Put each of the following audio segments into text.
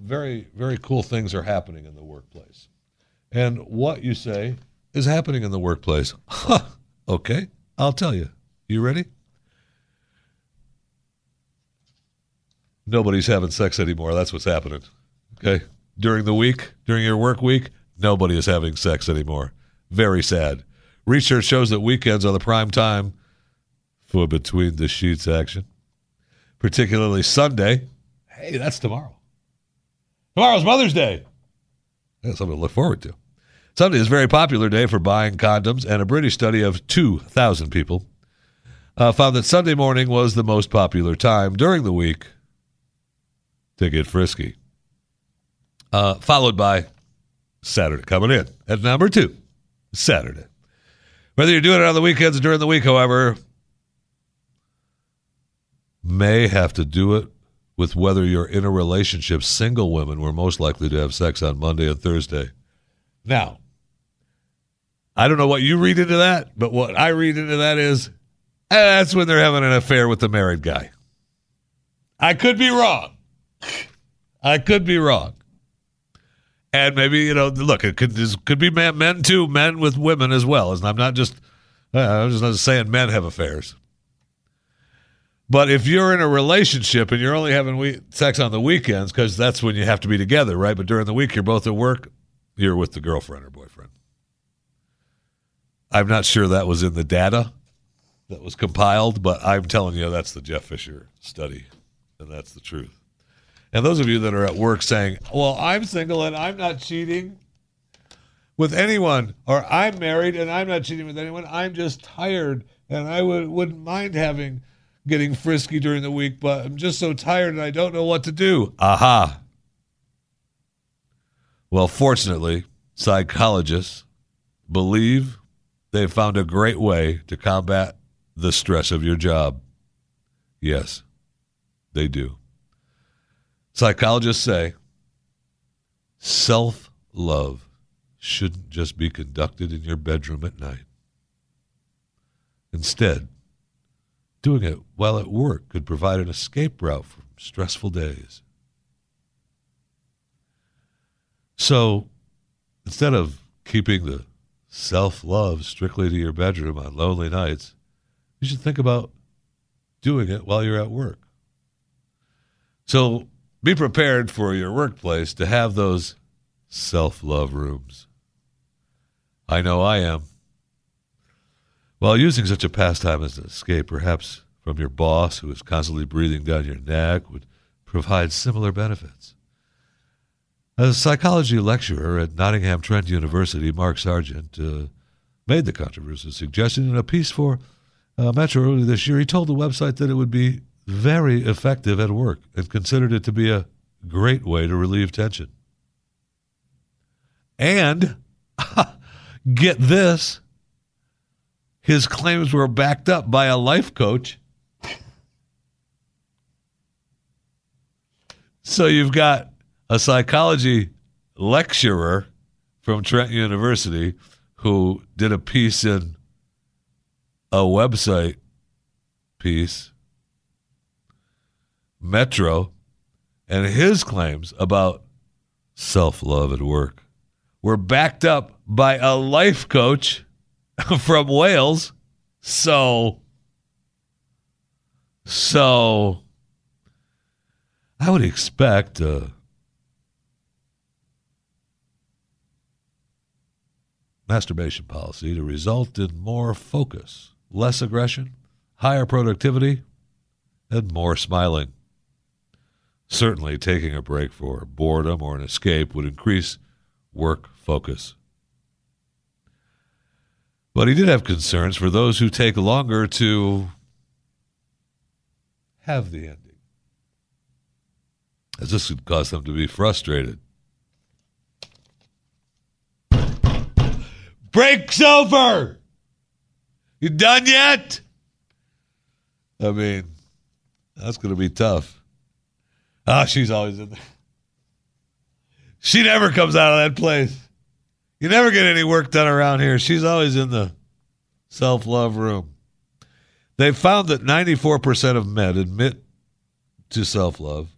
Very, very cool things are happening in the workplace. And what you say is happening in the workplace. Huh. Okay, I'll tell you. You ready? Nobody's having sex anymore. That's what's happening. Okay. During the week, during your work week, nobody is having sex anymore. Very sad. Research shows that weekends are the prime time for between the sheets action, particularly Sunday. Hey, that's tomorrow. Tomorrow's Mother's Day. That's something to look forward to. Sunday is a very popular day for buying condoms, and a British study of 2,000 people uh, found that Sunday morning was the most popular time during the week to get frisky. Uh, followed by Saturday coming in at number two, Saturday. Whether you're doing it on the weekends or during the week, however, may have to do it with whether you're in a relationship. Single women were most likely to have sex on Monday and Thursday. Now, I don't know what you read into that, but what I read into that is eh, that's when they're having an affair with the married guy. I could be wrong. I could be wrong. And maybe, you know, look, it could, this could be men, men too, men with women as well. And I'm not just, I'm just not saying men have affairs. But if you're in a relationship and you're only having we- sex on the weekends, because that's when you have to be together, right? But during the week, you're both at work, you're with the girlfriend or boyfriend. I'm not sure that was in the data that was compiled, but I'm telling you, that's the Jeff Fisher study, and that's the truth. And those of you that are at work saying, well, I'm single and I'm not cheating with anyone, or I'm married and I'm not cheating with anyone, I'm just tired and I would, wouldn't mind having getting frisky during the week, but I'm just so tired and I don't know what to do. Aha. Well, fortunately, psychologists believe they've found a great way to combat the stress of your job. Yes, they do. Psychologists say self love shouldn't just be conducted in your bedroom at night. Instead, doing it while at work could provide an escape route from stressful days. So instead of keeping the self love strictly to your bedroom on lonely nights, you should think about doing it while you're at work. So be prepared for your workplace to have those self love rooms. I know I am. While using such a pastime as an escape, perhaps from your boss who is constantly breathing down your neck, would provide similar benefits. As a psychology lecturer at Nottingham Trent University, Mark Sergeant uh, made the controversial suggestion in a piece for uh, Metro earlier this year. He told the website that it would be very effective at work and considered it to be a great way to relieve tension. And get this his claims were backed up by a life coach. So you've got a psychology lecturer from Trent University who did a piece in a website piece, Metro, and his claims about self love at work were backed up by a life coach from Wales So, so I would expect uh, masturbation policy to result in more focus, less aggression, higher productivity, and more smiling. Certainly, taking a break for boredom or an escape would increase work focus. But he did have concerns for those who take longer to have the ending, as this could cause them to be frustrated. Break's over! You done yet? I mean, that's going to be tough. Ah, she's always in there. She never comes out of that place. You never get any work done around here. She's always in the self love room. They've found that 94% of men admit to self love,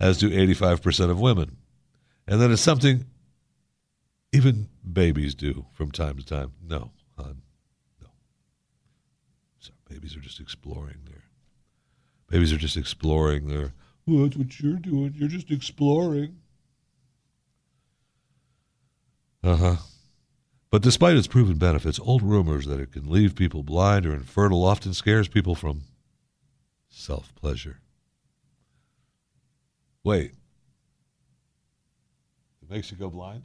as do 85% of women. And that it's something even babies do from time to time. No, hon. No. So babies are just exploring their babies are just exploring their well, that's what you're doing. You're just exploring. Uh huh. But despite its proven benefits, old rumors that it can leave people blind or infertile often scares people from self pleasure. Wait. It makes you go blind?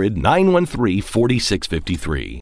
800 913 4653.